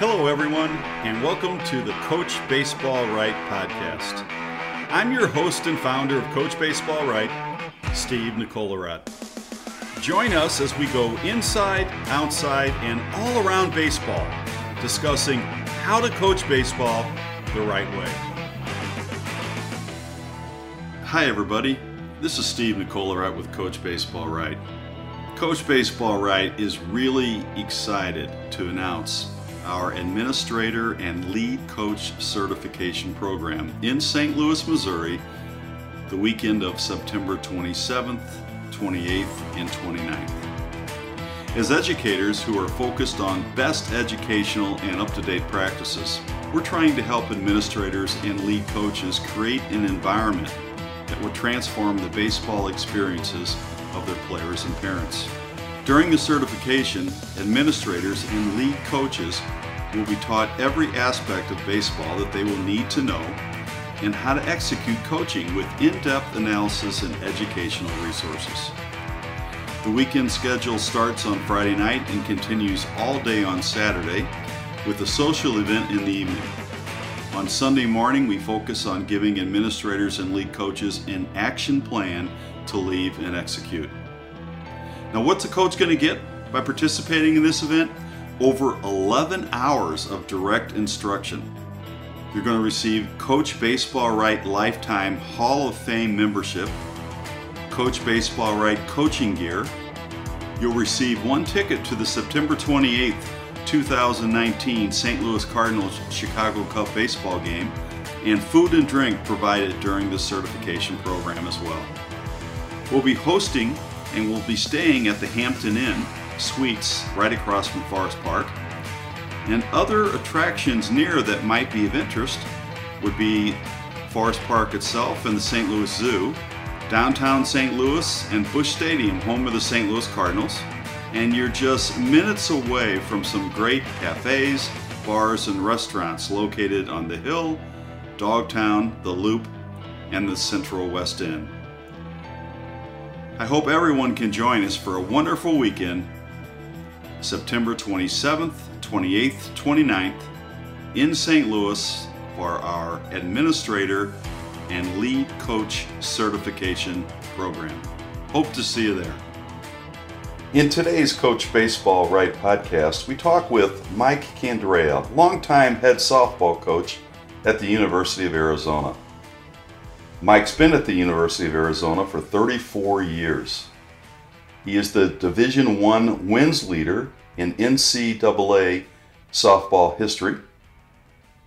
Hello, everyone, and welcome to the Coach Baseball Right podcast. I'm your host and founder of Coach Baseball Right, Steve Nicollerat. Join us as we go inside, outside, and all around baseball, discussing how to coach baseball the right way. Hi, everybody. This is Steve Nicollerat with Coach Baseball Right. Coach Baseball Right is really excited to announce our Administrator and Lead Coach Certification Program in St. Louis, Missouri, the weekend of September 27th, 28th, and 29th. As educators who are focused on best educational and up to date practices, we're trying to help administrators and lead coaches create an environment that will transform the baseball experiences of their players and parents. During the certification, administrators and lead coaches will be taught every aspect of baseball that they will need to know and how to execute coaching with in-depth analysis and educational resources. The weekend schedule starts on Friday night and continues all day on Saturday with a social event in the evening. On Sunday morning, we focus on giving administrators and lead coaches an action plan to leave and execute. Now, what's a coach going to get by participating in this event? Over 11 hours of direct instruction. You're going to receive Coach Baseball Right Lifetime Hall of Fame membership, Coach Baseball Right coaching gear. You'll receive one ticket to the September 28th, 2019 St. Louis Cardinals Chicago Cub baseball game, and food and drink provided during the certification program as well. We'll be hosting and we'll be staying at the Hampton Inn Suites right across from Forest Park. And other attractions near that might be of interest would be Forest Park itself and the St. Louis Zoo, downtown St. Louis and Busch Stadium, home of the St. Louis Cardinals. And you're just minutes away from some great cafes, bars, and restaurants located on the Hill, Dogtown, the Loop, and the Central West End. I hope everyone can join us for a wonderful weekend, September 27th, 28th, 29th, in St. Louis for our Administrator and Lead Coach Certification Program. Hope to see you there. In today's Coach Baseball Right podcast, we talk with Mike Candrea, longtime head softball coach at the University of Arizona. Mike's been at the University of Arizona for 34 years. He is the Division One wins leader in NCAA softball history.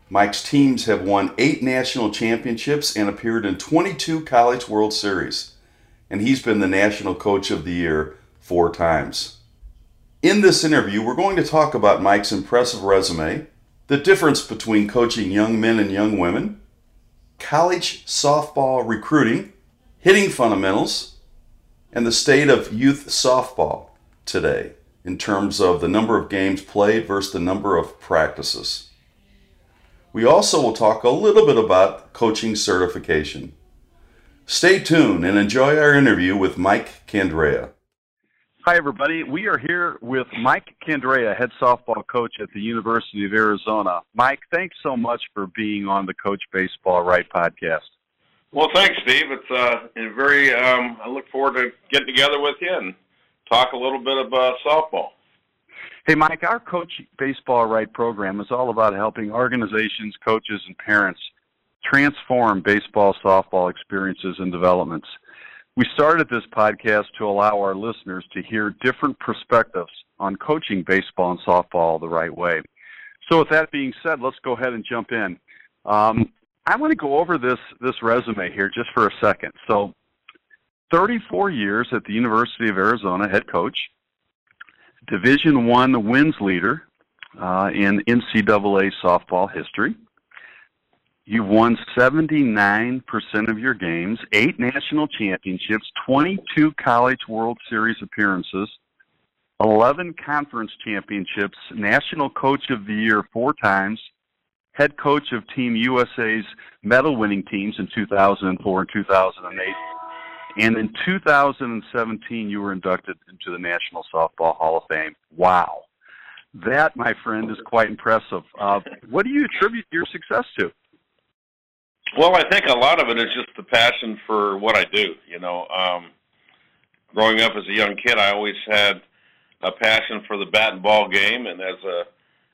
Mike's teams have won eight national championships and appeared in 22 College World Series, and he's been the National Coach of the Year four times. In this interview, we're going to talk about Mike's impressive resume, the difference between coaching young men and young women, college softball recruiting, hitting fundamentals, and the state of youth softball today in terms of the number of games played versus the number of practices. We also will talk a little bit about coaching certification. Stay tuned and enjoy our interview with Mike Candrea. Hi, everybody. We are here with Mike Candrea, head softball coach at the University of Arizona. Mike, thanks so much for being on the Coach Baseball Right podcast. Well, thanks, Steve. It's uh, very. Um, I look forward to getting together with you and talk a little bit about softball. Hey, Mike, our Coach Baseball Right program is all about helping organizations, coaches, and parents transform baseball, softball experiences and developments. We started this podcast to allow our listeners to hear different perspectives on coaching baseball and softball the right way. So, with that being said, let's go ahead and jump in. Um, I want to go over this this resume here just for a second. So, 34 years at the University of Arizona, head coach, Division One wins leader uh, in NCAA softball history. You've won 79% of your games, eight national championships, 22 College World Series appearances, 11 conference championships, National Coach of the Year four times, head coach of Team USA's medal winning teams in 2004 and 2008. And in 2017, you were inducted into the National Softball Hall of Fame. Wow. That, my friend, is quite impressive. Uh, what do you attribute your success to? Well, I think a lot of it is just the passion for what I do. You know, um, growing up as a young kid, I always had a passion for the bat and ball game, and as a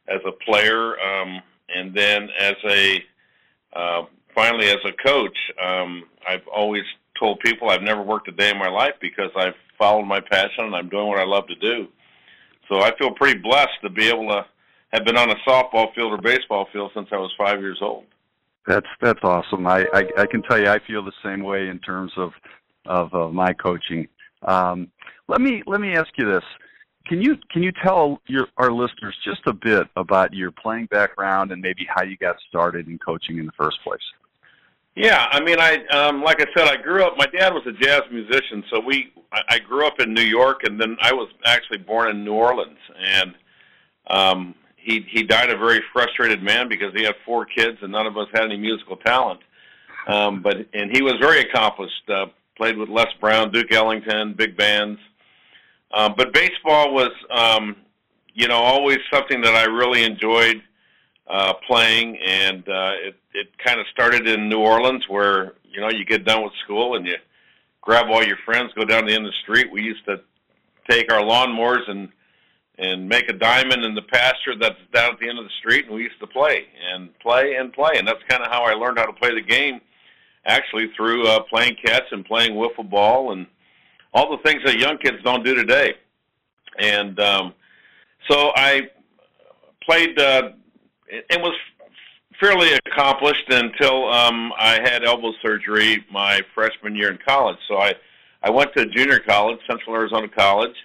as a player, um, and then as a uh, finally as a coach, um, I've always told people I've never worked a day in my life because I've followed my passion and I'm doing what I love to do. So I feel pretty blessed to be able to have been on a softball field or baseball field since I was five years old. That's that's awesome. I, I, I can tell you I feel the same way in terms of of uh, my coaching. Um, let me let me ask you this: Can you can you tell your our listeners just a bit about your playing background and maybe how you got started in coaching in the first place? Yeah, I mean, I um, like I said, I grew up. My dad was a jazz musician, so we. I, I grew up in New York, and then I was actually born in New Orleans, and um, he he died a very frustrated man because he had four kids, and none of us had any musical talent. Um, but and he was very accomplished. Uh, played with Les Brown, Duke Ellington, big bands. Um, but baseball was, um, you know, always something that I really enjoyed uh, playing, and uh, it it kind of started in New Orleans, where you know you get done with school and you grab all your friends, go down the end of the street. We used to take our lawnmowers and and make a diamond in the pasture that's down at the end of the street, and we used to play and play and play, and that's kind of how I learned how to play the game. Actually, through uh, playing catch and playing wiffle ball and all the things that young kids don't do today. And um, so I played uh, and was fairly accomplished until um, I had elbow surgery my freshman year in college. So I I went to junior college, Central Arizona College,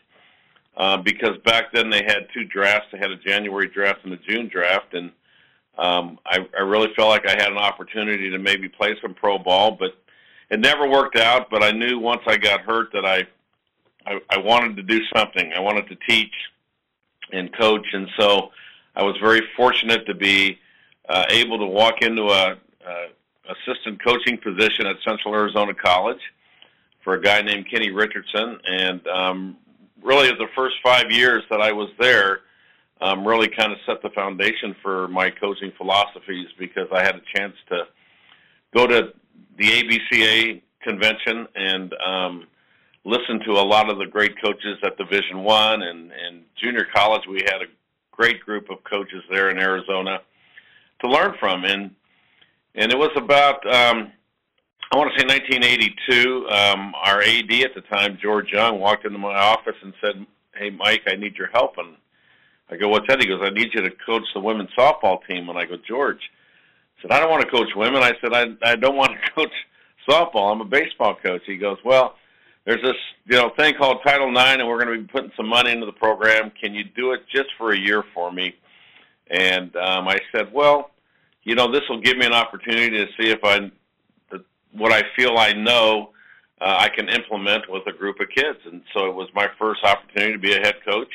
uh, because back then they had two drafts. They had a January draft and a June draft, and um, I, I really felt like I had an opportunity to maybe play some pro ball, but it never worked out. But I knew once I got hurt that I I, I wanted to do something. I wanted to teach and coach, and so I was very fortunate to be uh, able to walk into a, a assistant coaching position at Central Arizona College for a guy named Kenny Richardson, and um, really the first five years that I was there, um, really kind of set the foundation for my coaching philosophies because I had a chance to go to the ABCA convention and um, listen to a lot of the great coaches at Division One and, and junior college. We had a great group of coaches there in Arizona to learn from, and and it was about um, I want to say 1982. Um, our AD at the time, George Young, walked into my office and said, "Hey, Mike, I need your help." And I go, "What's that?" He goes, "I need you to coach the women's softball team." And I go, "George," said, "I don't want to coach women." I said, "I I don't want to coach softball. I'm a baseball coach." He goes, "Well." There's this, you know, thing called Title IX, and we're going to be putting some money into the program. Can you do it just for a year for me? And um, I said, well, you know, this will give me an opportunity to see if I, what I feel I know, uh, I can implement with a group of kids. And so it was my first opportunity to be a head coach.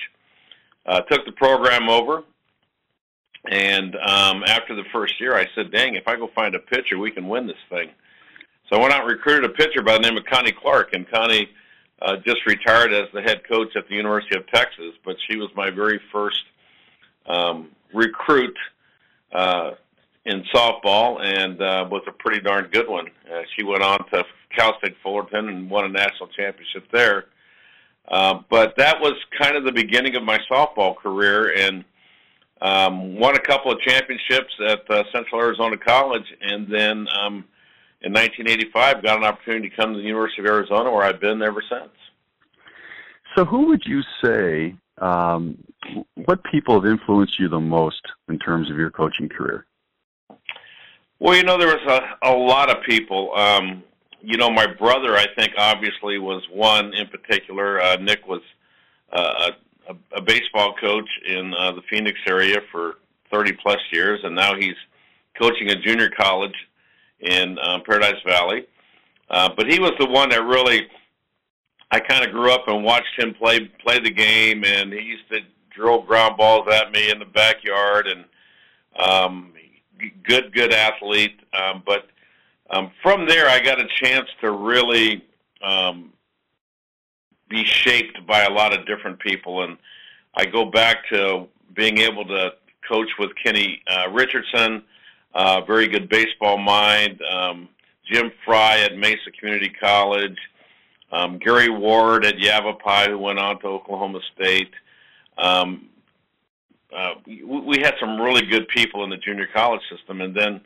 Uh, took the program over, and um, after the first year, I said, "Dang, if I go find a pitcher, we can win this thing." So I went out and recruited a pitcher by the name of Connie Clark, and Connie uh, just retired as the head coach at the University of Texas. But she was my very first um, recruit uh, in softball and uh, was a pretty darn good one. Uh, she went on to Cal State Fullerton and won a national championship there. Uh, but that was kind of the beginning of my softball career and um, won a couple of championships at uh, Central Arizona College and then um, in 1985 got an opportunity to come to the University of Arizona where I've been ever since. So who would you say, um, what people have influenced you the most in terms of your coaching career? Well, you know, there was a, a lot of people. Um, you know, my brother, I think, obviously was one in particular. Uh, Nick was uh, a, a baseball coach in uh, the Phoenix area for 30 plus years, and now he's coaching a junior college in um, Paradise Valley. Uh, but he was the one that really, I kind of grew up and watched him play play the game, and he used to drill ground balls at me in the backyard, and um, good, good athlete. Um, but um, from there, I got a chance to really um, be shaped by a lot of different people. And I go back to being able to coach with Kenny uh, Richardson, uh, very good baseball mind. Um, Jim Fry at Mesa Community College, um, Gary Ward at Yavapai, who went on to Oklahoma State. Um, uh, we, we had some really good people in the junior college system, and then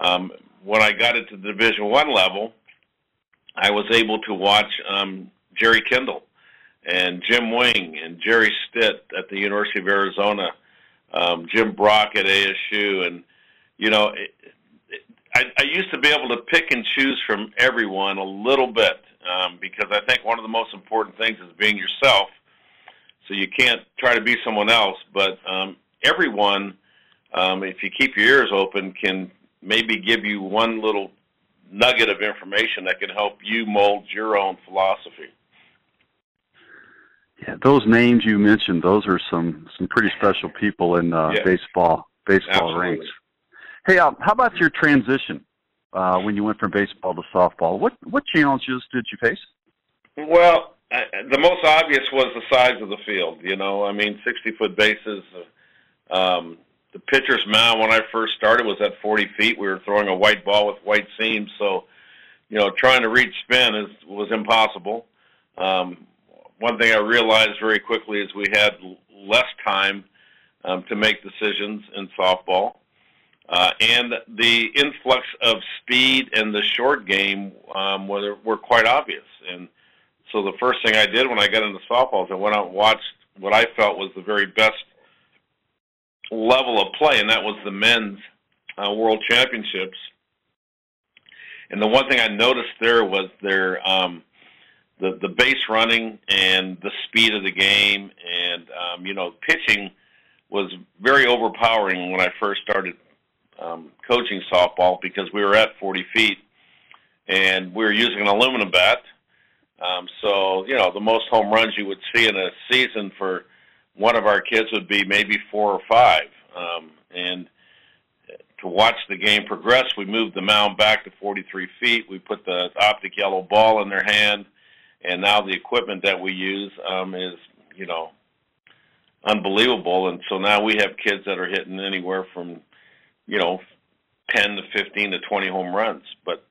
um, when I got into the Division One level, I was able to watch um, Jerry Kindall and Jim Wing and Jerry Stitt at the University of Arizona, um, Jim Brock at ASU, and you know, it, it, I, I used to be able to pick and choose from everyone a little bit um, because I think one of the most important things is being yourself. So you can't try to be someone else, but um, everyone, um, if you keep your ears open, can maybe give you one little nugget of information that can help you mold your own philosophy. Yeah, those names you mentioned, those are some some pretty special people in uh, yeah. baseball baseball Absolutely. ranks. Hey, uh, how about your transition uh, when you went from baseball to softball? What what challenges did you face? Well, I, the most obvious was the size of the field. You know, I mean, sixty foot bases. Um, the pitcher's mound when I first started was at 40 feet. We were throwing a white ball with white seams, so you know, trying to reach spin is was impossible. Um, one thing I realized very quickly is we had less time um, to make decisions in softball. Uh, and the influx of speed and the short game um, were, were quite obvious. And so the first thing I did when I got into softball is I went out and watched what I felt was the very best level of play, and that was the men's uh, World Championships. And the one thing I noticed there was their um, the the base running and the speed of the game, and um, you know, pitching was very overpowering when I first started um, coaching softball because we were at 40 feet and we were using an aluminum bat. Um, so you know, the most home runs you would see in a season for one of our kids would be maybe four or five. Um, and to watch the game progress, we moved the mound back to 43 feet. We put the optic yellow ball in their hand and now the equipment that we use um, is you know unbelievable. And so now we have kids that are hitting anywhere from you know 10 to 15 to 20 home runs. But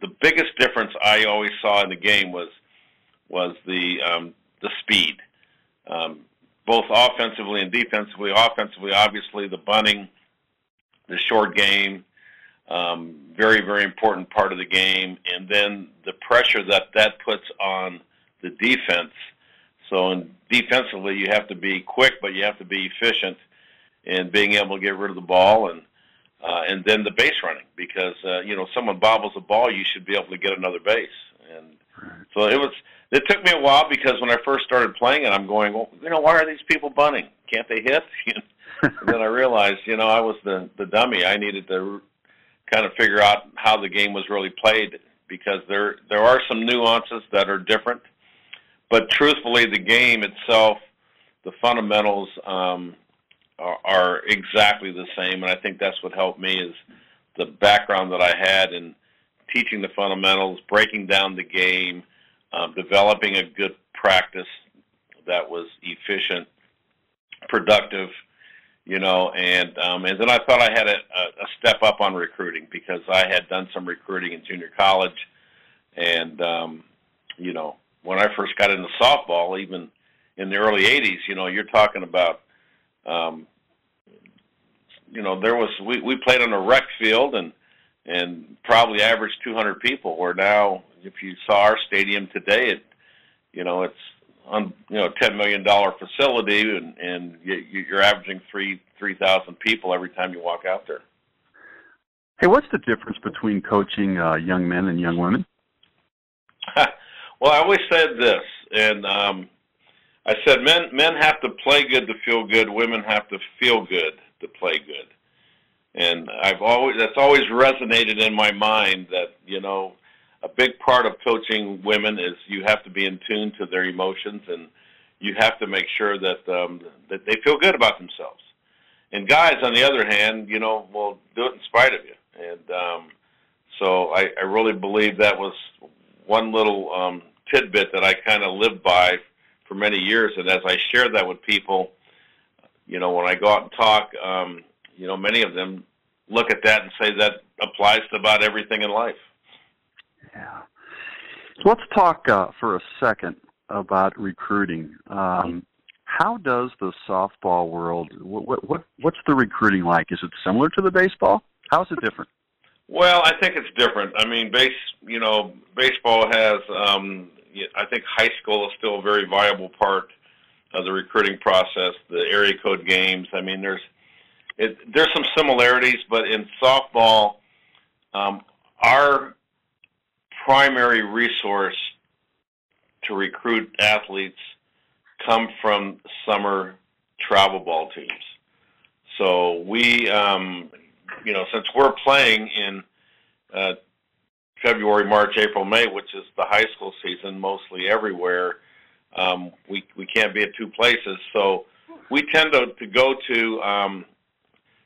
the biggest difference I always saw in the game was was the um, the speed, um, both offensively and defensively. Offensively, obviously, the bunting, the short game, um, very, very important part of the game. And then the pressure that that puts on the defense. So in defensively, you have to be quick, but you have to be efficient in being able to get rid of the ball and uh, and then the base running because uh, you know someone bobbles the ball, you should be able to get another base. And so it was. It took me a while because when I first started playing it, I'm going, well, you know, why are these people bunting? Can't they hit? and then I realized, you know, I was the the dummy. I needed to kind of figure out how the game was really played because there there are some nuances that are different. But truthfully, the game itself, the fundamentals um, are, are exactly the same, and I think that's what helped me is the background that I had in teaching the fundamentals, breaking down the game, um, developing a good practice that was efficient, productive, you know, and um, and then I thought I had a, a step up on recruiting because I had done some recruiting in junior college, and um, you know, when I first got into softball, even in the early '80s, you know, you're talking about, um, you know, there was we we played on a rec field and and probably averaged 200 people. Where now, if you saw our stadium today, it, you know, it's on you know ten million dollar facility and and you, you're averaging three three thousand people every time you walk out there. Hey, what's the difference between coaching uh, young men and young women? well, I always said this, and um, I said men men have to play good to feel good. Women have to feel good to play good. And I've always that's always resonated in my mind that you know a big part of coaching women is you have to be in tune to their emotions and you have to make sure that um, that they feel good about themselves. And guys, on the other hand, you know, will do it in spite of you. And um, so I, I really believe that was one little um, tidbit that I kind of lived by for many years. And as I shared that with people, you know, when I go out and talk, um, you know, many of them look at that and say that applies to about everything in life. Yeah. Let's talk uh, for a second about recruiting. Um, how does the softball world? What, what what's the recruiting like? Is it similar to the baseball? How is it different? Well, I think it's different. I mean, base you know, baseball has. Um, I think high school is still a very viable part of the recruiting process. The area code games. I mean, there's it, there's some similarities, but in softball, um, our primary resource to recruit athletes come from summer travel ball teams. So we, um, you know, since we're playing in uh, February, March, April, May, which is the high school season mostly everywhere, um, we we can't be at two places. So we tend to to go to, um,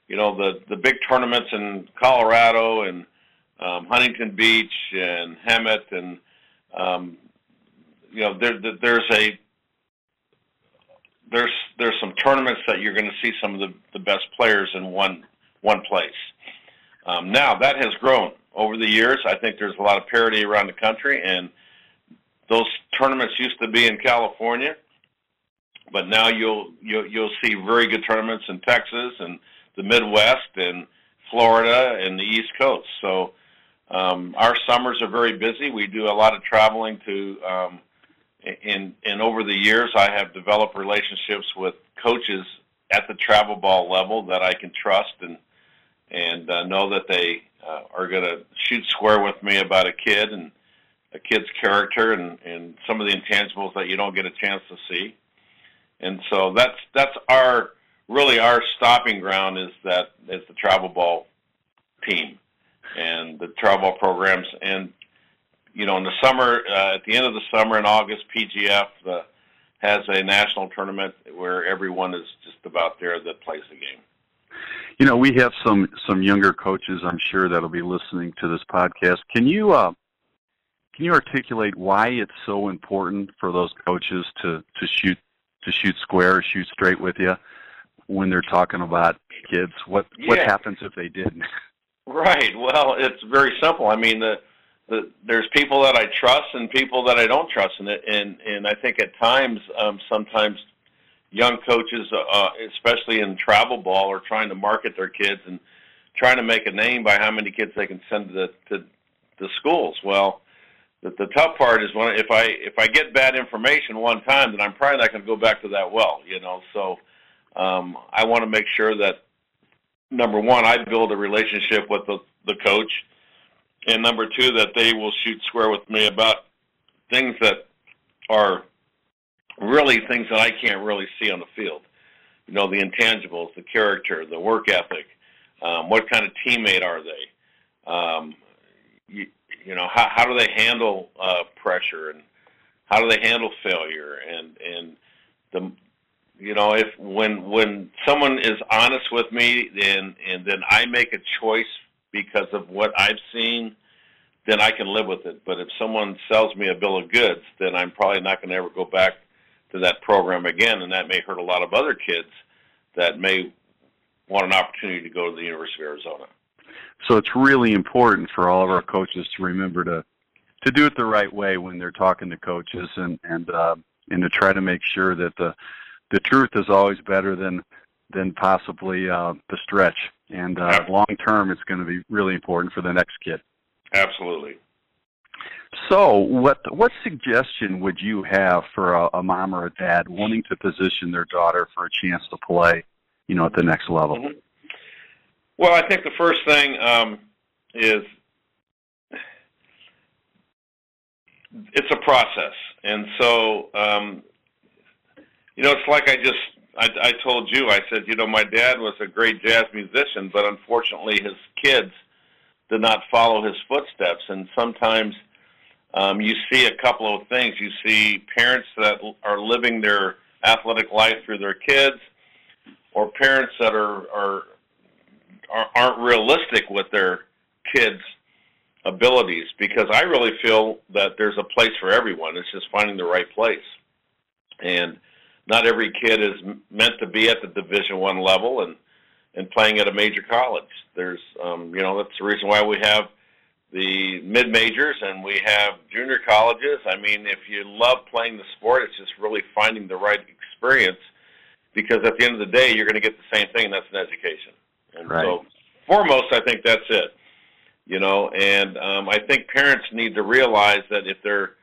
you know, the the big tournaments in Colorado and um, Huntington Beach and Hemet and um, you know there, there's a there's there's some tournaments that you're going to see some of the, the best players in one one place. Um, now that has grown over the years. I think there's a lot of parity around the country, and those tournaments used to be in California, but now you'll you'll, you'll see very good tournaments in Texas and the Midwest and Florida and the East Coast. So um, our summers are very busy. We do a lot of traveling to. Um, in and over the years, I have developed relationships with coaches at the travel ball level that I can trust and and uh, know that they uh, are going to shoot square with me about a kid and a kid's character and and some of the intangibles that you don't get a chance to see. And so that's that's our really our stopping ground is that is the travel ball team and the travel programs. And you know, in the summer, uh, at the end of the summer in August, PGF uh, has a national tournament where everyone is just about there that plays the game. You know, we have some some younger coaches, I'm sure, that'll be listening to this podcast. Can you uh, can you articulate why it's so important for those coaches to to shoot to shoot square, or shoot straight with you when they're talking about kids? What yeah. what happens if they didn't? Right. Well, it's very simple. I mean, the, the there's people that I trust and people that I don't trust, and it and and I think at times, um, sometimes young coaches, uh, especially in travel ball, are trying to market their kids and trying to make a name by how many kids they can send to the, to the schools. Well, the, the tough part is when if I if I get bad information one time, then I'm probably not going to go back to that well, you know. So um, I want to make sure that number one, I build a relationship with the, the coach, and number two, that they will shoot square with me about things that are really things that I can't really see on the field. You know, the intangibles, the character, the work ethic. Um, what kind of teammate are they? Um, you, you know, how, how do they handle uh, pressure and how do they handle failure? And and the you know, if when when someone is honest with me, and and then I make a choice because of what I've seen, then I can live with it. But if someone sells me a bill of goods, then I'm probably not going to ever go back to that program again, and that may hurt a lot of other kids that may want an opportunity to go to the University of Arizona. So it's really important for all of our coaches to remember to to do it the right way when they're talking to coaches, and and uh, and to try to make sure that the the truth is always better than than possibly uh, the stretch. And uh, long term, it's going to be really important for the next kid. Absolutely. So, what what suggestion would you have for a, a mom or a dad wanting to position their daughter for a chance to play, you know, at the next level? Mm-hmm. Well, I think the first thing um, is it's a process, and so um, you know, it's like I just I, I told you. I said, you know, my dad was a great jazz musician, but unfortunately, his kids did not follow his footsteps. And sometimes um, you see a couple of things. You see parents that are living their athletic life through their kids, or parents that are are, are aren't realistic with their kids' abilities. Because I really feel that there's a place for everyone. It's just finding the right place. And not every kid is meant to be at the Division One level and and playing at a major college. There's, um, you know, that's the reason why we have the mid majors and we have junior colleges. I mean, if you love playing the sport, it's just really finding the right experience because at the end of the day, you're going to get the same thing, and that's an education. And right. so, foremost, I think that's it. You know, and um, I think parents need to realize that if they're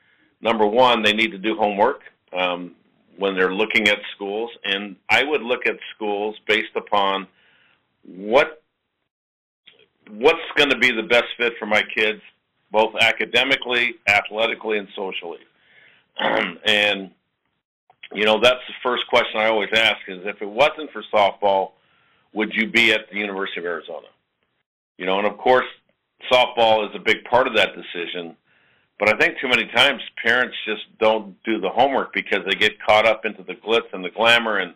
number one, they need to do homework um, when they're looking at schools, and I would look at schools based upon what what's going to be the best fit for my kids, both academically, athletically, and socially. and you know, that's the first question I always ask: is if it wasn't for softball, would you be at the University of Arizona? You know, and of course, softball is a big part of that decision. But I think too many times parents just don't do the homework because they get caught up into the glitz and the glamour and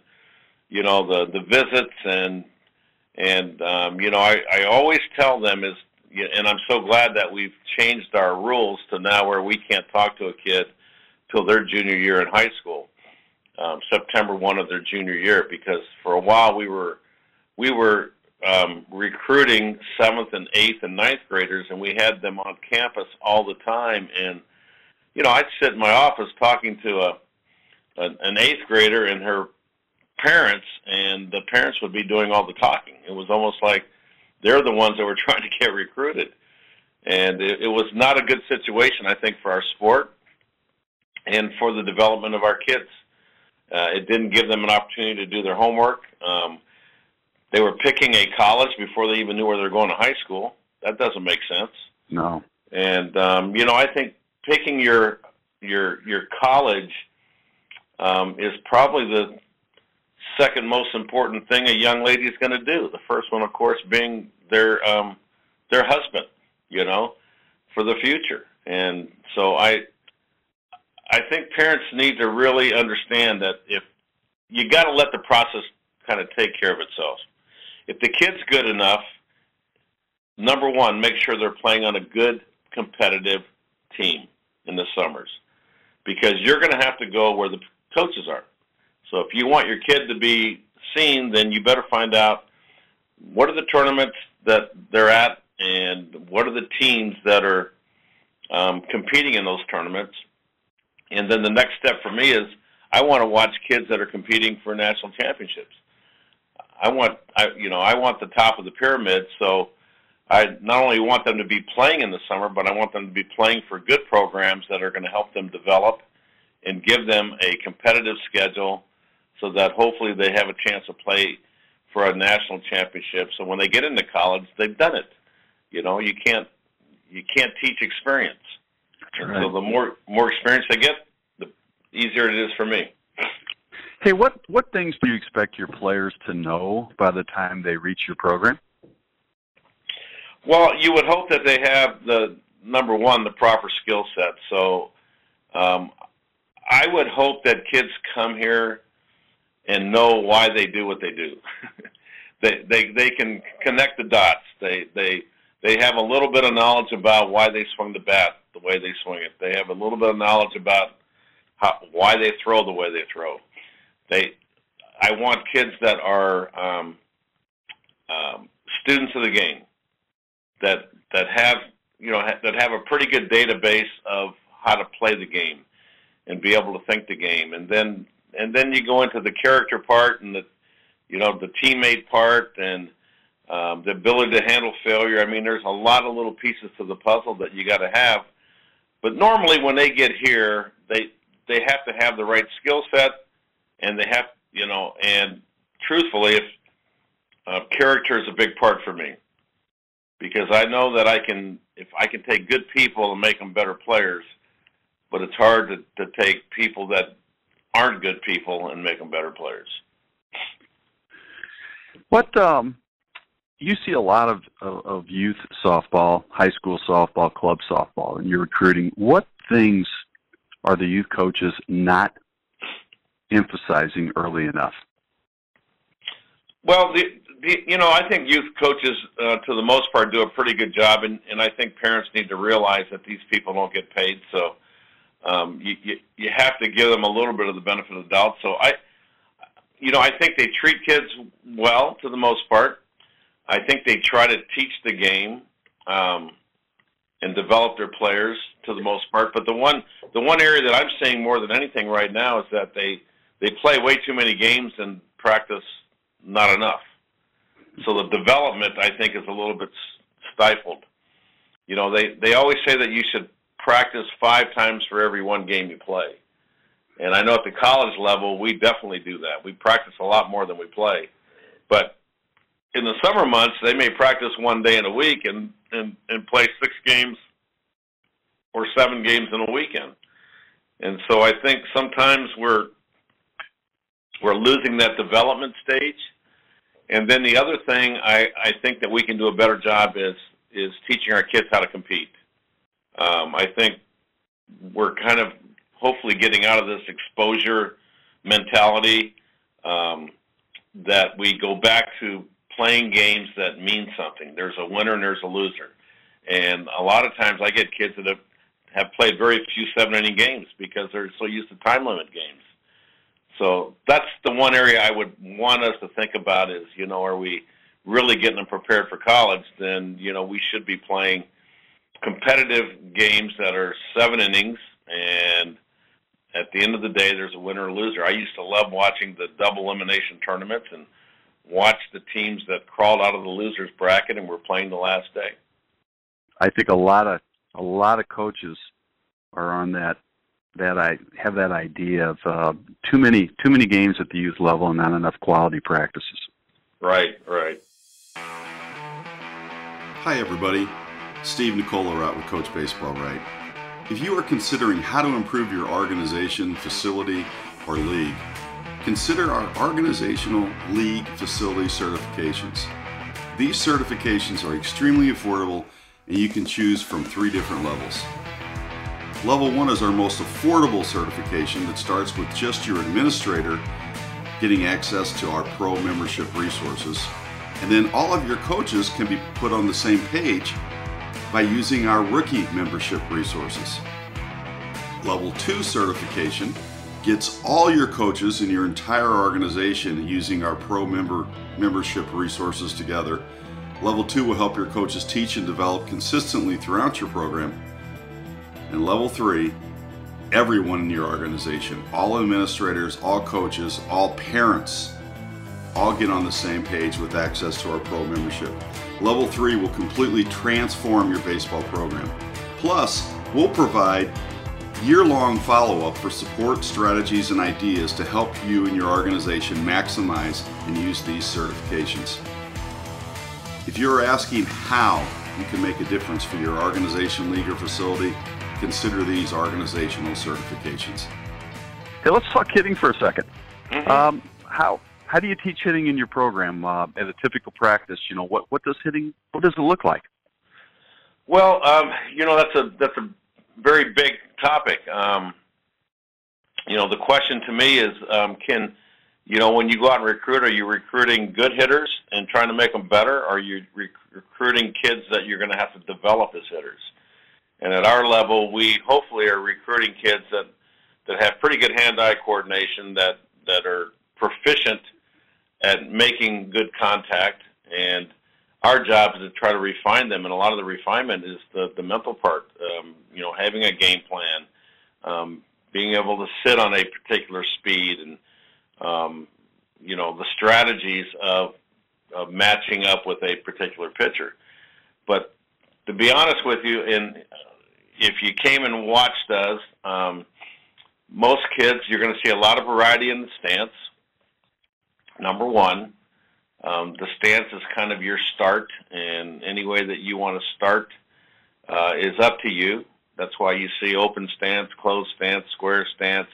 you know the the visits and and um, you know, I, I always tell them is, and I'm so glad that we've changed our rules to now where we can't talk to a kid till their junior year in high school, um, September one of their junior year, because for a while we were we were um, recruiting seventh and eighth and ninth graders, and we had them on campus all the time. And you know, I'd sit in my office talking to a an, eighth grader and her parents, and the parents would be doing all the talking. It was almost like they're the ones that were trying to get recruited, and it, it was not a good situation, I think, for our sport and for the development of our kids. Uh, it didn't give them an opportunity to do their homework. Um, they were picking a college before they even knew where they were going to high school. That doesn't make sense. No. And um, you know, I think picking your your your college um, is probably the second most important thing a young lady is going to do. The first one, of course, being their um, their husband, you know, for the future. And so I I think parents need to really understand that if you got to let the process kind of take care of itself. If the kid's good enough, number one, make sure they're playing on a good competitive team in the summers because you're going to have to go where the coaches are. So if you want your kid to be seen, then you better find out what are the tournaments that they're at and what are the teams that are um, competing in those tournaments. And then the next step for me is I want to watch kids that are competing for national championships. I want I you know I want the top of the pyramid. So I not only want them to be playing in the summer, but I want them to be playing for good programs that are going to help them develop and give them a competitive schedule so that hopefully they have a chance to play for a national championship. So when they get into college, they've done it. You know, you can't you can't teach experience. Right. So the more more experience they get, the easier it is for me. Hey, what what things do you expect your players to know by the time they reach your program? Well, you would hope that they have the number one, the proper skill set. So, um, I would hope that kids come here and know why they do what they do. they they they can connect the dots. They they they have a little bit of knowledge about why they swing the bat the way they swing it. They have a little bit of knowledge about how why they throw the way they throw. They I want kids that are um, um, students of the game that that have you know ha- that have a pretty good database of how to play the game and be able to think the game, and then and then you go into the character part and the you know the teammate part and um, the ability to handle failure. I mean, there's a lot of little pieces to the puzzle that you got to have. But normally, when they get here, they they have to have the right skill set, and they have you know. And truthfully, if uh, character is a big part for me, because I know that I can if I can take good people and make them better players, but it's hard to, to take people that aren't good people and make them better players. What um, you see a lot of, of, of youth softball, high school softball, club softball, and you're recruiting. What things are the youth coaches not emphasizing early enough? Well, the, the you know I think youth coaches, uh, to the most part, do a pretty good job, and, and I think parents need to realize that these people don't get paid, so um, you, you you have to give them a little bit of the benefit of the doubt. So I you know, I think they treat kids well to the most part. I think they try to teach the game um, and develop their players to the most part. But the one the one area that I'm seeing more than anything right now is that they they play way too many games and practice not enough. So the development I think is a little bit stifled. You know, they they always say that you should practice five times for every one game you play. And I know at the college level, we definitely do that. We practice a lot more than we play. But in the summer months, they may practice one day in a week and, and, and play six games or seven games in a weekend. And so I think sometimes we're we're losing that development stage. And then the other thing I, I think that we can do a better job is is teaching our kids how to compete. Um, I think we're kind of hopefully getting out of this exposure mentality um, that we go back to playing games that mean something. There's a winner and there's a loser. And a lot of times I get kids that have, have played very few seven inning games because they're so used to time limit games. So that's the one area I would want us to think about is, you know, are we really getting them prepared for college? Then, you know, we should be playing competitive games that are seven innings and at the end of the day, there's a winner or loser. I used to love watching the double elimination tournaments and watch the teams that crawled out of the losers bracket and were playing the last day. I think a lot of a lot of coaches are on that that I have that idea of uh, too many too many games at the youth level and not enough quality practices. Right, right. Hi everybody, Steve Nicollerat with Coach Baseball Right. If you are considering how to improve your organization, facility, or league, consider our organizational league facility certifications. These certifications are extremely affordable and you can choose from three different levels. Level 1 is our most affordable certification that starts with just your administrator getting access to our pro membership resources. And then all of your coaches can be put on the same page by using our rookie membership resources. Level 2 certification gets all your coaches in your entire organization using our pro member membership resources together. Level 2 will help your coaches teach and develop consistently throughout your program. And level 3, everyone in your organization, all administrators, all coaches, all parents, all get on the same page with access to our pro membership. Level 3 will completely transform your baseball program. Plus, we'll provide year-long follow-up for support, strategies, and ideas to help you and your organization maximize and use these certifications. If you're asking how you can make a difference for your organization, league, or facility, consider these organizational certifications. Hey, let's talk hitting for a 2nd mm-hmm. um, how how do you teach hitting in your program uh, at a typical practice? You know, what what does hitting what does it look like? Well, um, you know that's a that's a very big topic. Um, you know, the question to me is, um, can you know when you go out and recruit, are you recruiting good hitters and trying to make them better, or are you rec- recruiting kids that you're going to have to develop as hitters? And at our level, we hopefully are recruiting kids that that have pretty good hand-eye coordination, that that are proficient at making good contact, and our job is to try to refine them. And a lot of the refinement is the the mental part. Um, you know, having a game plan, um, being able to sit on a particular speed, and um, you know the strategies of of matching up with a particular pitcher. But to be honest with you, in if you came and watched us, um, most kids you're going to see a lot of variety in the stance number one. Um, the stance is kind of your start, and any way that you want to start uh, is up to you. That's why you see open stance, closed stance, square stance,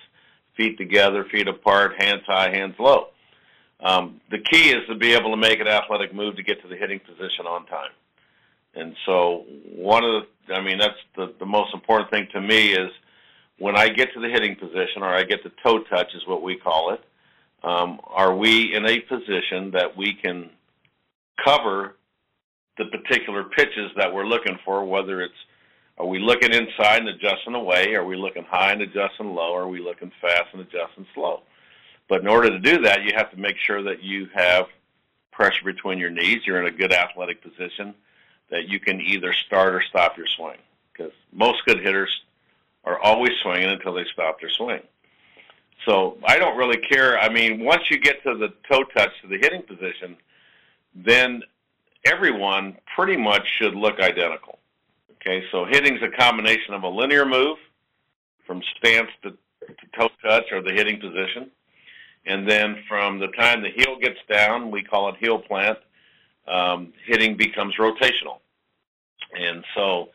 feet together, feet apart, hands high, hands low. Um, the key is to be able to make an athletic move to get to the hitting position on time. And so, one of the, I mean, that's the, the most important thing to me is when I get to the hitting position, or I get the toe touch, is what we call it um, are we in a position that we can cover the particular pitches that we're looking for, whether it's are we looking inside and adjusting away? Are we looking high and adjusting low? Are we looking fast and adjusting slow? But in order to do that, you have to make sure that you have pressure between your knees. You're in a good athletic position that you can either start or stop your swing. Because most good hitters are always swinging until they stop their swing. So I don't really care. I mean, once you get to the toe touch to the hitting position, then everyone pretty much should look identical. Okay, so hitting's a combination of a linear move from stance to, to toe touch or the hitting position. And then from the time the heel gets down, we call it heel plant, um, hitting becomes rotational. And so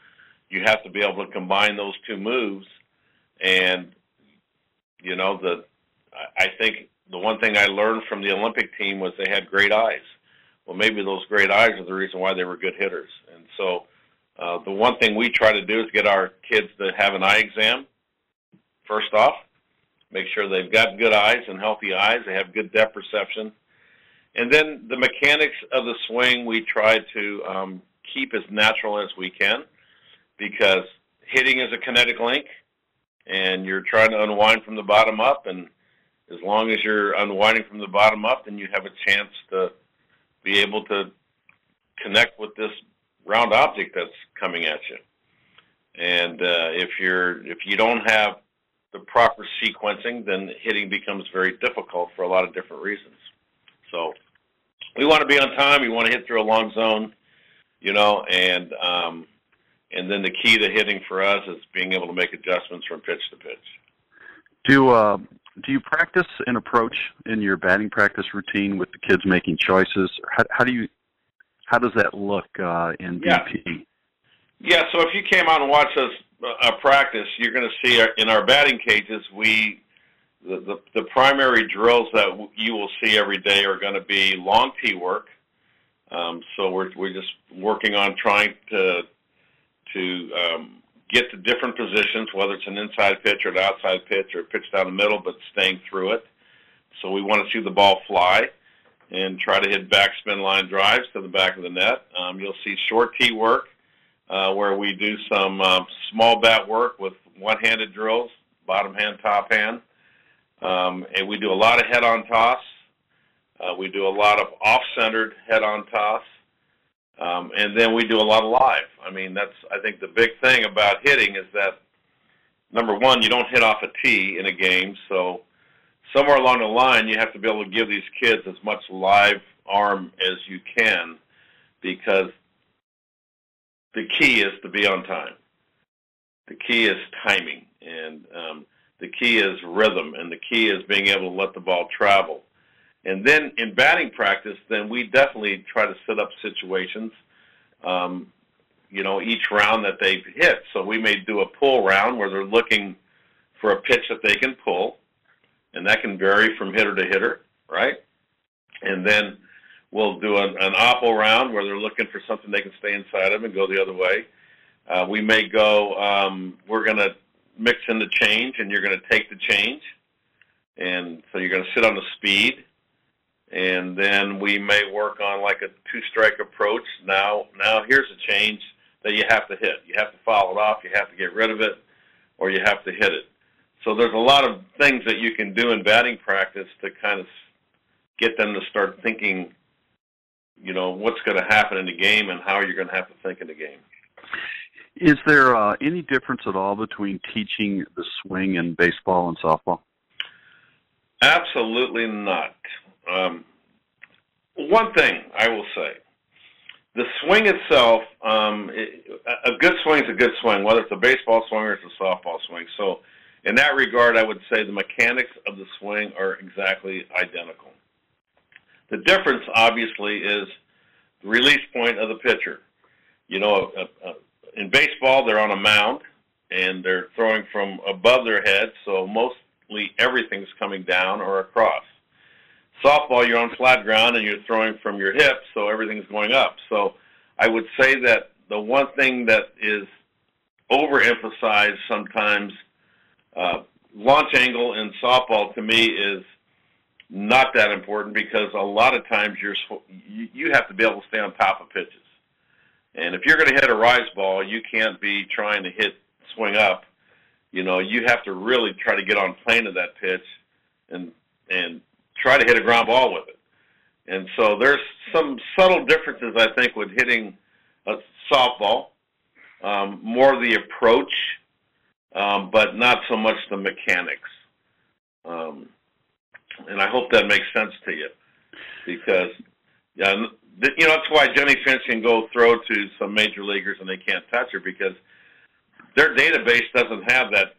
you have to be able to combine those two moves. And, you know, the I think the one thing I learned from the Olympic team was they had great eyes. Well, maybe those great eyes are the reason why they were good hitters. And so uh, the one thing we try to do is get our kids to have an eye exam first off, make sure they've got good eyes and healthy eyes, they have good depth perception. And then the mechanics of the swing we try to um, keep as natural as we can because hitting is a kinetic link and you're trying to unwind from the bottom up. And as long as you're unwinding from the bottom up then you have a chance to be able to connect with this round object that's coming at you. And uh, if you're if you don't have the proper sequencing then hitting becomes very difficult for a lot of different reasons. So we want to be on time we want to hit through a long zone you know, and um, and then the key to hitting for us is being able to make adjustments from pitch to pitch. Do uh, do you practice an approach in your batting practice routine with the kids making choices? How, how do you how does that look uh, in yeah. BP? Yeah, so if you came out and watched us uh, practice, you're going to see our, in our batting cages we the, the primary drills that you will see every day are going to be long tee work um, so we're we're just working on trying to to um, get to different positions, whether it's an inside pitch or an outside pitch or a pitch down the middle, but staying through it. So we want to see the ball fly and try to hit backspin line drives to the back of the net. Um, you'll see short tee work uh, where we do some uh, small bat work with one-handed drills, bottom hand, top hand. Um, and we do a lot of head-on toss uh, we do a lot of off-centered head-on toss, um, and then we do a lot of live. I mean, that's I think the big thing about hitting is that number one, you don't hit off a tee in a game, so somewhere along the line you have to be able to give these kids as much live arm as you can, because the key is to be on time. The key is timing, and um, the key is rhythm, and the key is being able to let the ball travel. And then in batting practice, then we definitely try to set up situations, um, you know, each round that they hit. So we may do a pull round where they're looking for a pitch that they can pull, and that can vary from hitter to hitter, right? And then we'll do an, an oppo round where they're looking for something they can stay inside of and go the other way. Uh, we may go, um, we're going to mix in the change, and you're going to take the change. And so you're going to sit on the speed and then we may work on like a two-strike approach. Now, now here's a change that you have to hit. You have to follow it off. You have to get rid of it, or you have to hit it. So there's a lot of things that you can do in batting practice to kind of get them to start thinking, you know, what's going to happen in the game and how you're going to have to think in the game. Is there uh, any difference at all between teaching the swing in baseball and softball? Absolutely not. Um, one thing I will say, the swing itself, um, it, a good swing is a good swing, whether it's a baseball swing or it's a softball swing. So, in that regard, I would say the mechanics of the swing are exactly identical. The difference, obviously, is the release point of the pitcher. You know, uh, uh, in baseball, they're on a mound and they're throwing from above their head, so mostly everything's coming down or across softball, you're on flat ground and you're throwing from your hips, so everything's going up. So I would say that the one thing that is overemphasized sometimes, uh, launch angle in softball to me is not that important because a lot of times you're you have to be able to stay on top of pitches. And if you're going to hit a rise ball, you can't be trying to hit swing up. You know, you have to really try to get on plane of that pitch and and try to hit a ground ball with it. And so there's some subtle differences, I think, with hitting a softball. Um, more the approach, um, but not so much the mechanics. Um, and I hope that makes sense to you, because yeah, you know that's why Jennie Finch can go throw to some major leaguers and they can't touch her because their database doesn't have that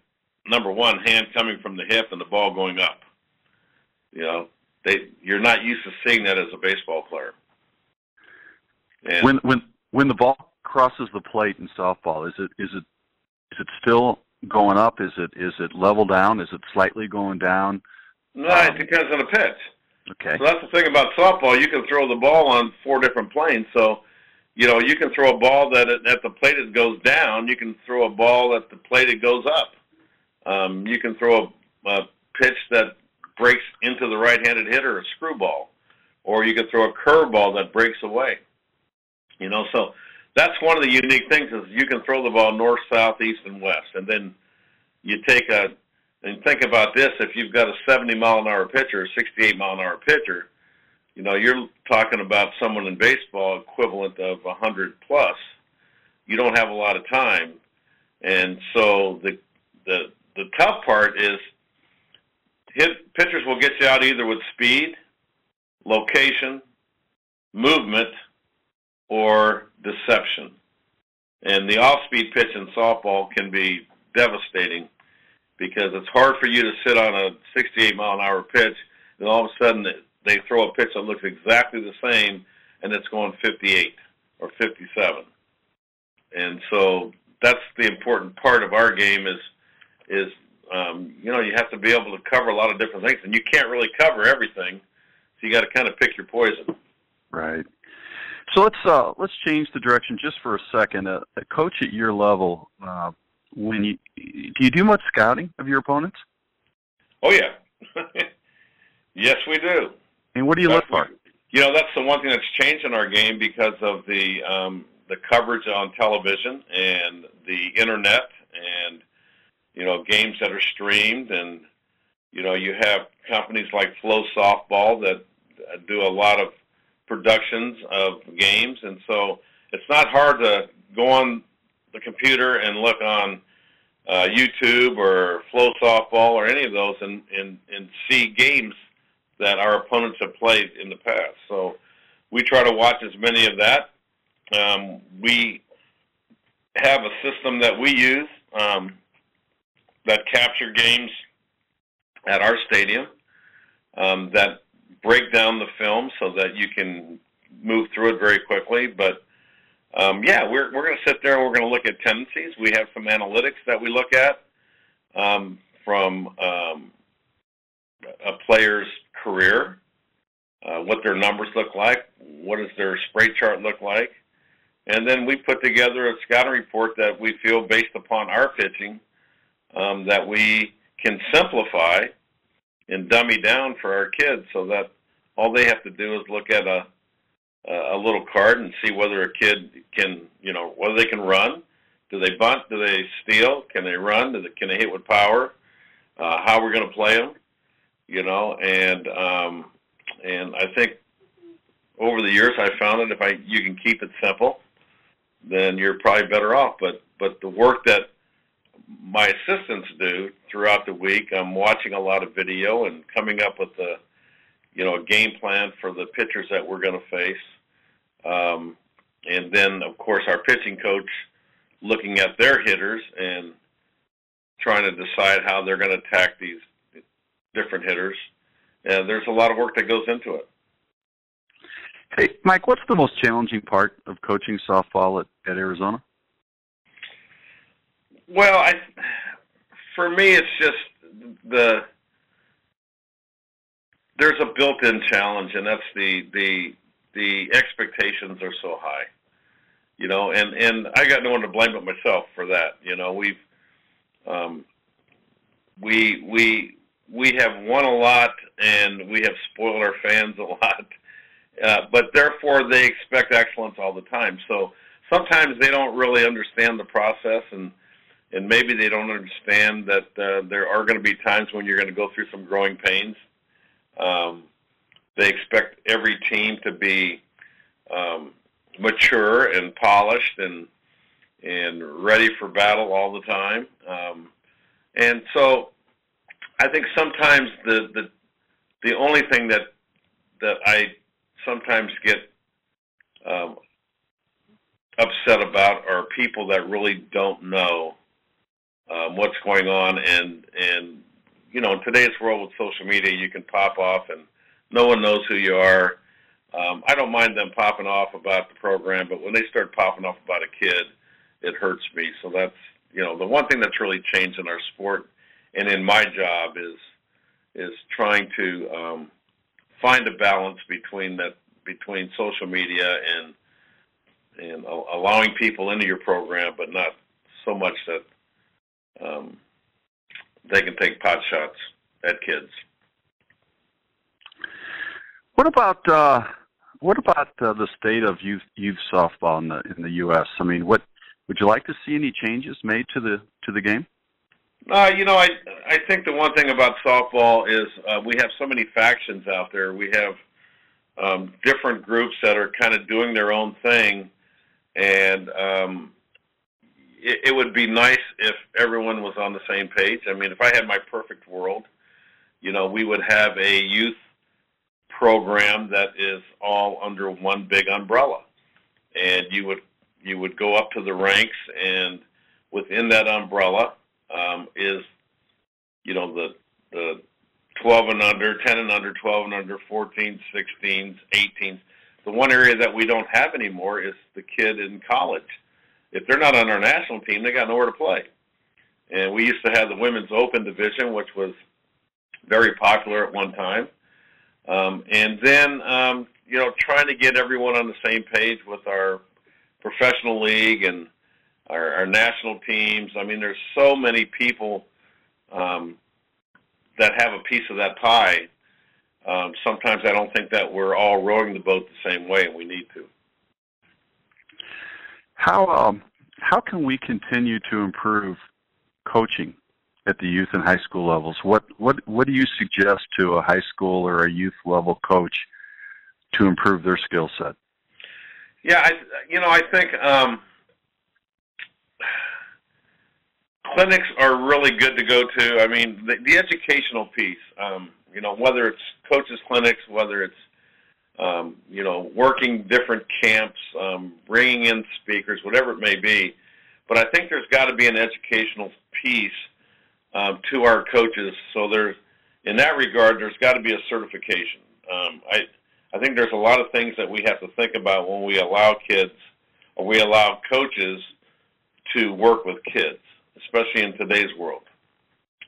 number one hand coming from the hip and the ball going up. You know, they you're not used to seeing that as a baseball player. And when when when the ball crosses the plate in softball, is it is it is it still going up? Is it is it level down? Is it slightly going down? No, um, it depends on the pitch. Okay. So that's the thing about softball. You can throw the ball on four different planes. So, you know, you can throw a ball that at the plate it goes down. You can throw a ball at the plate it goes up. Um, you can throw a, a pitch that breaks into the right-handed hitter, a screwball, or you could throw a curveball that breaks away. You know, so that's one of the unique things is you can throw the ball north, south, east, and west, and then you take a and think about this: if you've got a 70 mile an hour pitcher, a 68 mile an hour pitcher, you know you're talking about someone in baseball equivalent of 100 plus. You don't have a lot of time, and so the the the tough part is hit pitchers will get you out either with speed, location, movement, or deception. And the off-speed pitch in softball can be devastating because it's hard for you to sit on a 68 mile an hour pitch and all of a sudden they throw a pitch that looks exactly the same and it's going 58 or 57. And so that's the important part of our game is is um, you know you have to be able to cover a lot of different things, and you can't really cover everything, so you got to kind of pick your poison. Right. So let's uh, let's change the direction just for a second. A, a coach at your level, uh, when you do you do much scouting of your opponents? Oh yeah, yes we do. And what do you that's look for? You know, that's the one thing that's changed in our game because of the um, the coverage on television and the internet and you know, games that are streamed, and you know, you have companies like Flow Softball that do a lot of productions of games, and so it's not hard to go on the computer and look on uh, YouTube or Flow Softball or any of those, and, and and see games that our opponents have played in the past. So we try to watch as many of that. Um, we have a system that we use. Um, that capture games at our stadium um, that break down the film so that you can move through it very quickly. But um, yeah, we're we're going to sit there and we're going to look at tendencies. We have some analytics that we look at um, from um, a player's career, uh, what their numbers look like, what does their spray chart look like, and then we put together a scouting report that we feel based upon our pitching um, that we can simplify and dummy down for our kids so that all they have to do is look at a a little card and see whether a kid can, you know, whether they can run. Do they bunt? Do they steal? Can they run? Do they, can they hit with power? Uh, how we're going to play them, you know, and um, and I think over the years I found that if I you can keep it simple, then you're probably better off. But but the work that my assistants do throughout the week. I'm watching a lot of video and coming up with a, you know, a game plan for the pitchers that we're going to face. Um, and then, of course, our pitching coach looking at their hitters and trying to decide how they're going to attack these different hitters. And there's a lot of work that goes into it. Hey, Mike, what's the most challenging part of coaching softball at, at Arizona? Well, I for me it's just the there's a built-in challenge, and that's the the the expectations are so high, you know, and and I got no one to blame but myself for that. You know, we've um, we we we have won a lot, and we have spoiled our fans a lot, uh, but therefore they expect excellence all the time. So sometimes they don't really understand the process and and maybe they don't understand that uh, there are going to be times when you're going to go through some growing pains. Um, they expect every team to be um, mature and polished and and ready for battle all the time. Um, and so, I think sometimes the the the only thing that that I sometimes get um, upset about are people that really don't know um, what's going on and and you know in today's world with social media you can pop off and no one knows who you are um, I don't mind them popping off about the program but when they start popping off about a kid it hurts me so that's you know the one thing that's really changed in our sport and in my job is is trying to um, find a balance between that between social media and and allowing people into your program, but not so much that um, they can take pot shots at kids. What about uh, what about uh, the state of youth youth softball in the in the U.S.? I mean, what would you like to see any changes made to the to the game? Uh, you know, I I think the one thing about softball is uh, we have so many factions out there. We have um, different groups that are kind of doing their own thing, and um, it, it would be nice if everyone was on the same page. I mean, if I had my perfect world, you know, we would have a youth program that is all under one big umbrella, and you would you would go up to the ranks, and within that umbrella um, is, you know, the the 12 and under, 10 and under, 12 and under, 14, 16s, 18s. The one area that we don't have anymore is the kid in college. If they're not on our national team, they got nowhere to play. And we used to have the women's open division, which was very popular at one time. Um, and then, um, you know, trying to get everyone on the same page with our professional league and our, our national teams. I mean, there's so many people um, that have a piece of that pie. Um, sometimes I don't think that we're all rowing the boat the same way, and we need to. How um, how can we continue to improve coaching at the youth and high school levels? What what what do you suggest to a high school or a youth level coach to improve their skill set? Yeah, I you know I think um, clinics are really good to go to. I mean, the, the educational piece, um, you know, whether it's coaches clinics, whether it's um, you know, working different camps, um, bringing in speakers, whatever it may be. But I think there's got to be an educational piece um, to our coaches. So there's, in that regard, there's got to be a certification. Um, I, I think there's a lot of things that we have to think about when we allow kids or we allow coaches to work with kids especially in today's world.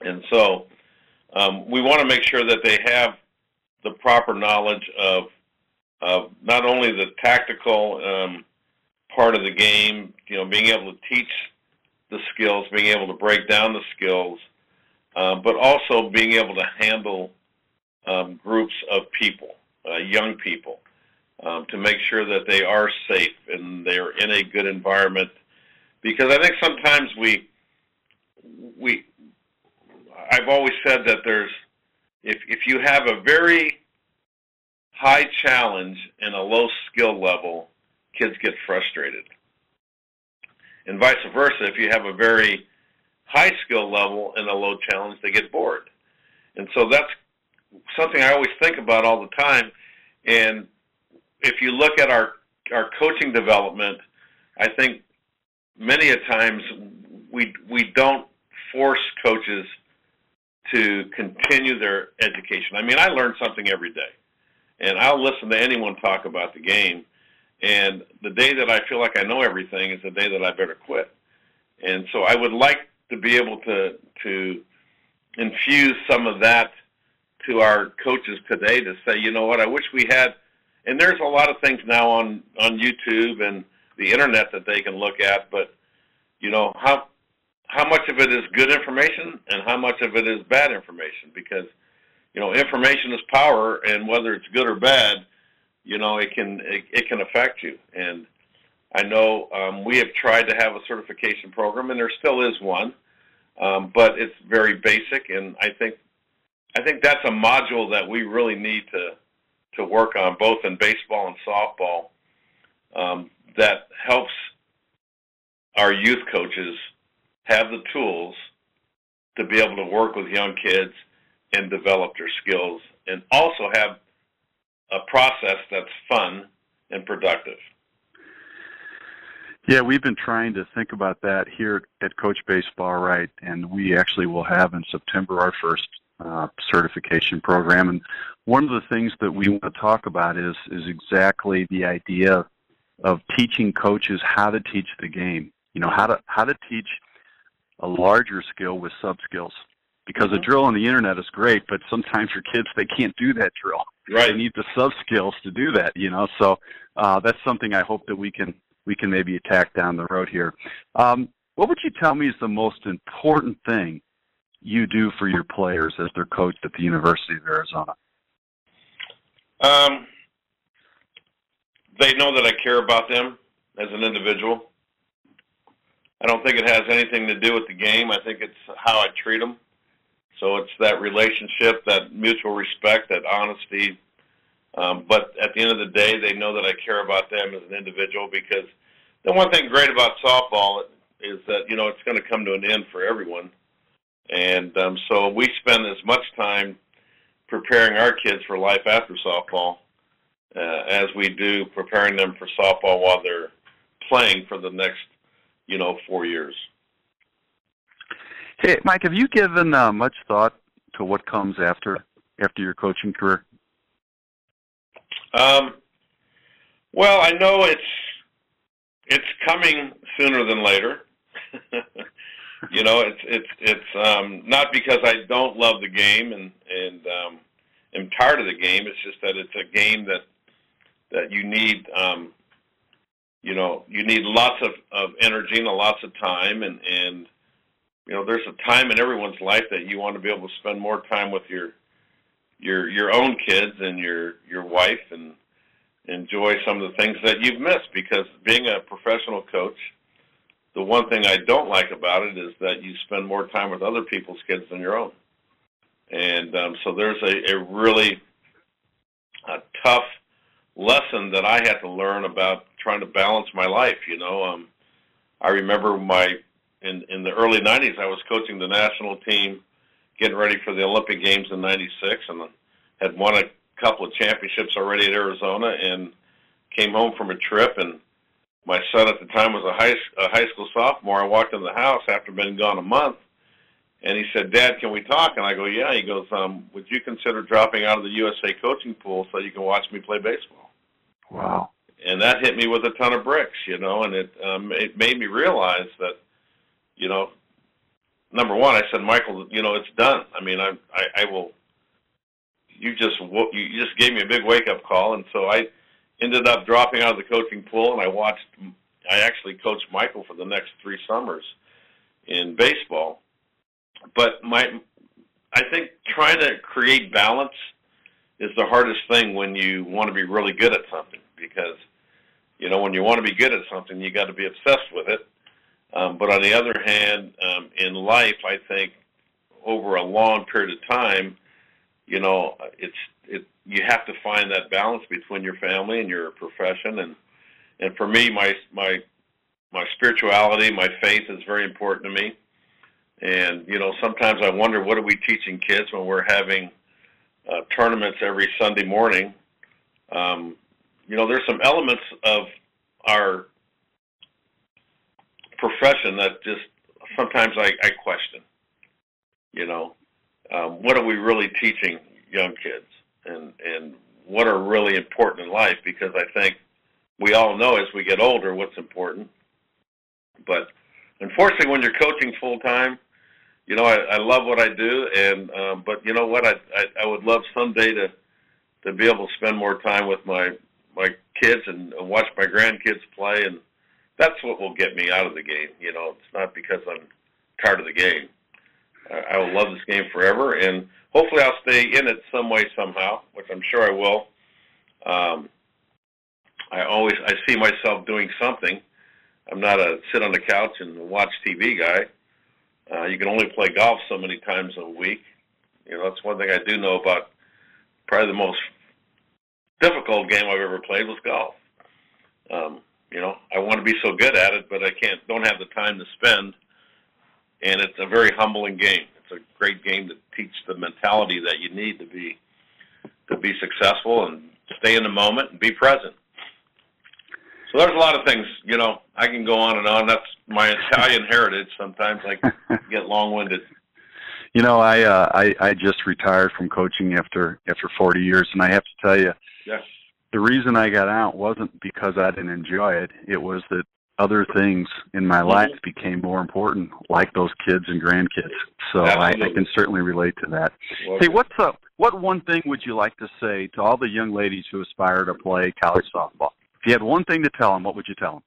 And so um, we want to make sure that they have the proper knowledge of, of not only the tactical um, part of the game, you know, being able to teach the skills, being able to break down the skills, uh, but also being able to handle um, groups of people, uh, young people, um, to make sure that they are safe and they're in a good environment. Because I think sometimes we we I've always said that there's if if you have a very high challenge and a low skill level, kids get frustrated. And vice versa, if you have a very high skill level and a low challenge, they get bored. And so that's something I always think about all the time. And if you look at our our coaching development, I think many a times we we don't force coaches to continue their education. I mean, I learn something every day, and I'll listen to anyone talk about the game. And the day that I feel like I know everything is the day that I better quit. And so I would like to be able to to infuse some of that to our coaches today to say, you know what, I wish we had. And there's a lot of things now on on YouTube and the internet that they can look at, but you know how how much of it is good information and how much of it is bad information because you know information is power and whether it's good or bad you know it can it, it can affect you and i know um, we have tried to have a certification program and there still is one um, but it's very basic and i think I think that's a module that we really need to to work on both in baseball and softball um, that helps our youth coaches have the tools to be able to work with young kids and develop their skills and also have a process that's fun and productive. Yeah, we've been trying to think about that here at Coach Baseball Right, and we actually will have in September our first uh, certification program. And one of the things that we want to talk about is is exactly the idea of teaching coaches how to teach the game. You know, how to how to teach a larger skill with sub skills. Because mm-hmm. a drill on the internet is great, but sometimes your kids they can't do that drill. Right. They need the sub skills to do that. You know, so uh, that's something I hope that we can we can maybe attack down the road here. Um, what would you tell me is the most important thing you do for your players as they're coached at the University of Arizona? Um, they know that I care about them as an individual. I don't think it has anything to do with the game. I think it's how I treat them. So it's that relationship, that mutual respect, that honesty. Um, but at the end of the day, they know that I care about them as an individual because the one thing great about softball is that you know it's going to come to an end for everyone, and um, so we spend as much time preparing our kids for life after softball uh, as we do preparing them for softball while they're playing for the next you know four years. Hey, Mike, have you given uh, much thought to what comes after after your coaching career? Um, well, I know it's it's coming sooner than later. you know, it's it's it's um, not because I don't love the game and and um, am tired of the game. It's just that it's a game that that you need. Um, you know, you need lots of, of energy and lots of time, and and you know, there's a time in everyone's life that you want to be able to spend more time with your your your own kids and your your wife and enjoy some of the things that you've missed because being a professional coach, the one thing I don't like about it is that you spend more time with other people's kids than your own. And um, so there's a, a really a tough lesson that I had to learn about trying to balance my life. You know, um, I remember my in in the early '90s, I was coaching the national team, getting ready for the Olympic Games in '96, and had won a couple of championships already at Arizona and came home from a trip and my son at the time was a high a high school sophomore. I walked in the house after being gone a month, and he said, "Dad, can we talk?" And I go, "Yeah." He goes, um, "Would you consider dropping out of the USA coaching pool so you can watch me play baseball?" Wow. And that hit me with a ton of bricks, you know, and it um, it made me realize that, you know, number one, I said, Michael, you know, it's done. I mean, I I, I will you just you just gave me a big wake up call, and so I ended up dropping out of the coaching pool, and I watched. I actually coached Michael for the next three summers in baseball, but my I think trying to create balance is the hardest thing when you want to be really good at something because you know when you want to be good at something you got to be obsessed with it um, but on the other hand um, in life i think over a long period of time you know, it's it you have to find that balance between your family and your profession and and for me my my my spirituality, my faith is very important to me. And you know, sometimes I wonder what are we teaching kids when we're having uh, tournaments every Sunday morning. Um, you know, there's some elements of our profession that just sometimes I, I question. You know, um, what are we really teaching young kids and and what are really important in life because I think we all know as we get older what's important. But unfortunately, when you're coaching full time, you know I, I love what I do, and um, but you know what I, I I would love someday to to be able to spend more time with my my kids and, and watch my grandkids play, and that's what will get me out of the game. You know, it's not because I'm tired of the game. I will love this game forever, and hopefully I'll stay in it some way somehow, which I'm sure I will. Um, I always I see myself doing something. I'm not a sit on the couch and watch TV guy. Uh, you can only play golf so many times a week, You know, that's one thing I do know about. Probably the most difficult game I've ever played was golf. Um, you know, I want to be so good at it, but I can't. Don't have the time to spend. And it's a very humbling game. It's a great game to teach the mentality that you need to be to be successful and stay in the moment and be present. So there's a lot of things, you know, I can go on and on. That's my Italian heritage. Sometimes I get long-winded. You know, I uh, I I just retired from coaching after after 40 years, and I have to tell you, yeah. the reason I got out wasn't because I didn't enjoy it. It was that other things in my mm-hmm. life became more important, like those kids and grandkids. So I, I, can certainly relate to that. Well, hey, what's up? What one thing would you like to say to all the young ladies who aspire to play college softball? If you had one thing to tell them, what would you tell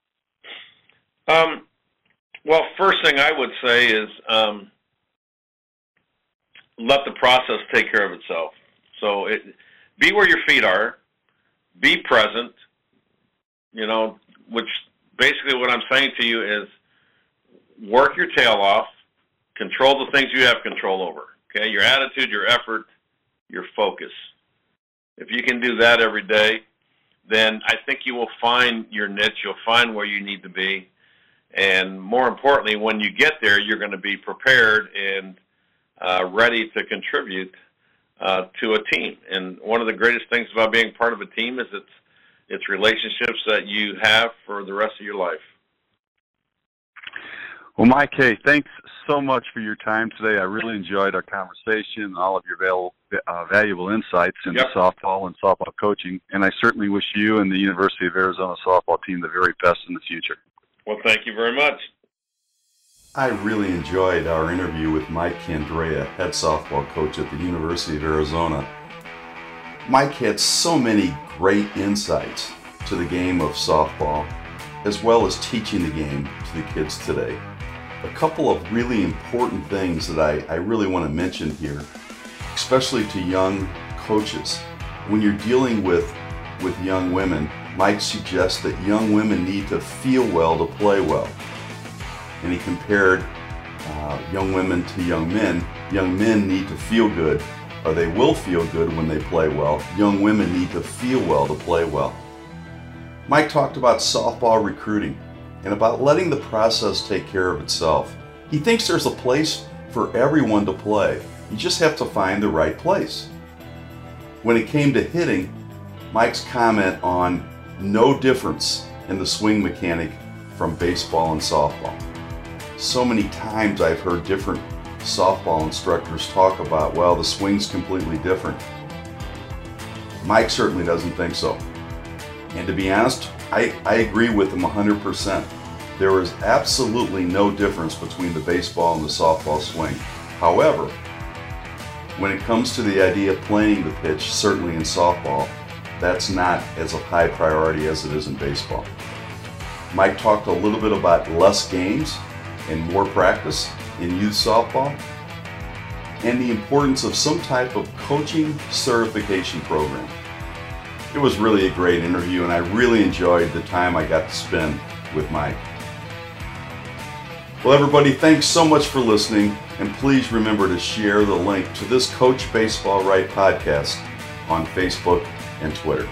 them? Um, well, first thing I would say is um, let the process take care of itself. So it, be where your feet are, be present. You know, which basically what I'm saying to you is work your tail off, control the things you have control over. Okay, your attitude, your effort, your focus. If you can do that every day, then I think you will find your niche. You'll find where you need to be. And more importantly, when you get there, you're going to be prepared and uh, ready to contribute uh, to a team. And one of the greatest things about being part of a team is it's it's relationships that you have for the rest of your life. Well, Mike, hey, thanks so much for your time today. I really enjoyed our conversation and all of your valuable, uh, valuable insights into yep. softball and softball coaching. And I certainly wish you and the University of Arizona softball team the very best in the future. Well, thank you very much. I really enjoyed our interview with Mike Candrea, head softball coach at the University of Arizona. Mike had so many great insights to the game of softball, as well as teaching the game to the kids today. A couple of really important things that I, I really want to mention here, especially to young coaches. When you're dealing with, with young women, Mike suggests that young women need to feel well to play well. And he compared uh, young women to young men. Young men need to feel good or they will feel good when they play well. Young women need to feel well to play well. Mike talked about softball recruiting and about letting the process take care of itself. He thinks there's a place for everyone to play. You just have to find the right place. When it came to hitting, Mike's comment on no difference in the swing mechanic from baseball and softball. So many times I've heard different softball instructors talk about, well, the swing's completely different. Mike certainly doesn't think so. And to be honest, I, I agree with him 100%. There is absolutely no difference between the baseball and the softball swing. However, when it comes to the idea of playing the pitch, certainly in softball, that's not as a high priority as it is in baseball. Mike talked a little bit about less games and more practice in youth softball and the importance of some type of coaching certification program. It was really a great interview and I really enjoyed the time I got to spend with Mike. Well, everybody, thanks so much for listening, and please remember to share the link to this Coach Baseball Right podcast on Facebook and Twitter.